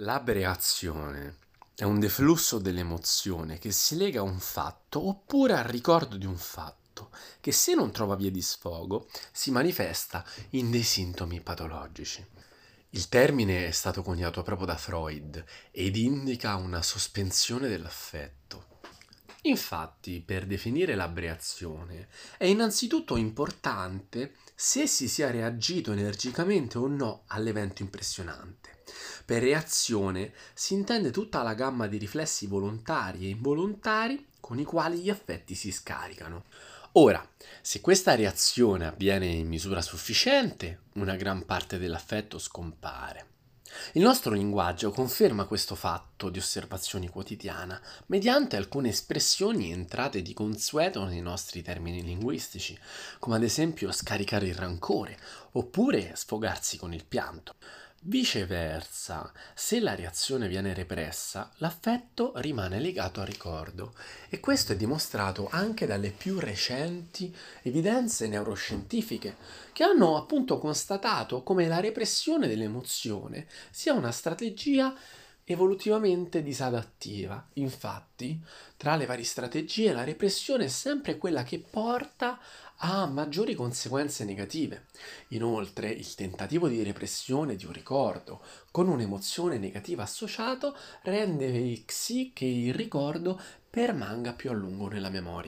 L'abbreazione è un deflusso dell'emozione che si lega a un fatto oppure al ricordo di un fatto che se non trova via di sfogo si manifesta in dei sintomi patologici. Il termine è stato coniato proprio da Freud ed indica una sospensione dell'affetto. Infatti, per definire l'abbreazione è innanzitutto importante se si sia reagito energicamente o no all'evento impressionante. Per reazione si intende tutta la gamma di riflessi volontari e involontari con i quali gli affetti si scaricano. Ora, se questa reazione avviene in misura sufficiente, una gran parte dell'affetto scompare. Il nostro linguaggio conferma questo fatto di osservazione quotidiana mediante alcune espressioni entrate di consueto nei nostri termini linguistici, come ad esempio scaricare il rancore oppure sfogarsi con il pianto. Viceversa, se la reazione viene repressa, l'affetto rimane legato al ricordo e questo è dimostrato anche dalle più recenti evidenze neuroscientifiche che hanno appunto constatato come la repressione dell'emozione sia una strategia evolutivamente disadattiva. Infatti, tra le varie strategie, la repressione è sempre quella che porta a maggiori conseguenze negative. Inoltre, il tentativo di repressione di un ricordo con un'emozione negativa associato rende sì che il ricordo permanga più a lungo nella memoria.